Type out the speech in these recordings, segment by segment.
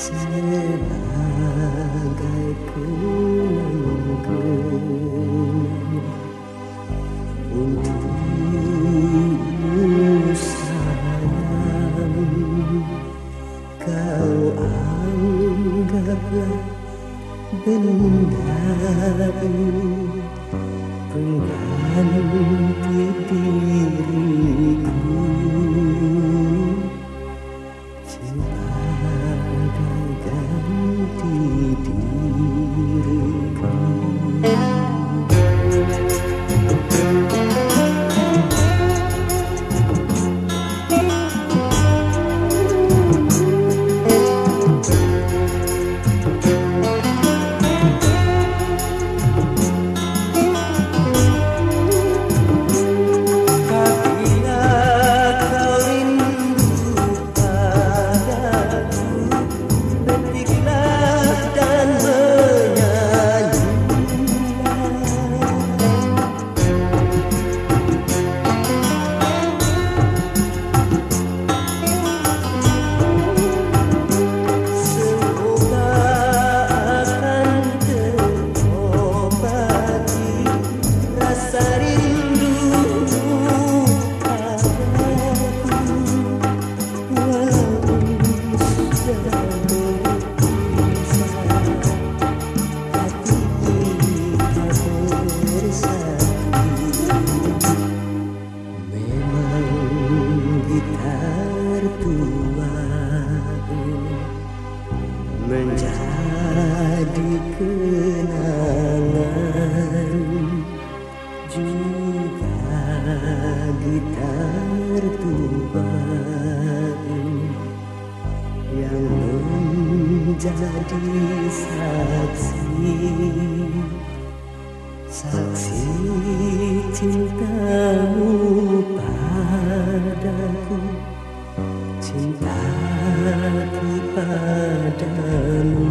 sebagai sayang kau anggaplah benda pengganti diri. Gitar tua yang menjadi saksi. Saksi cintamu padaku cintaku padamu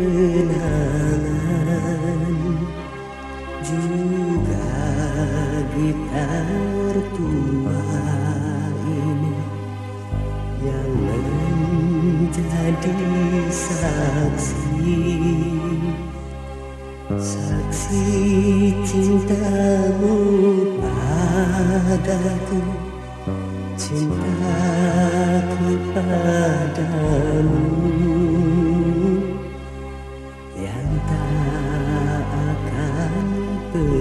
gitar tua ini yang menjadi saksi. Saksi cintamu padaku cintaku padamu. Yang tak akan pernah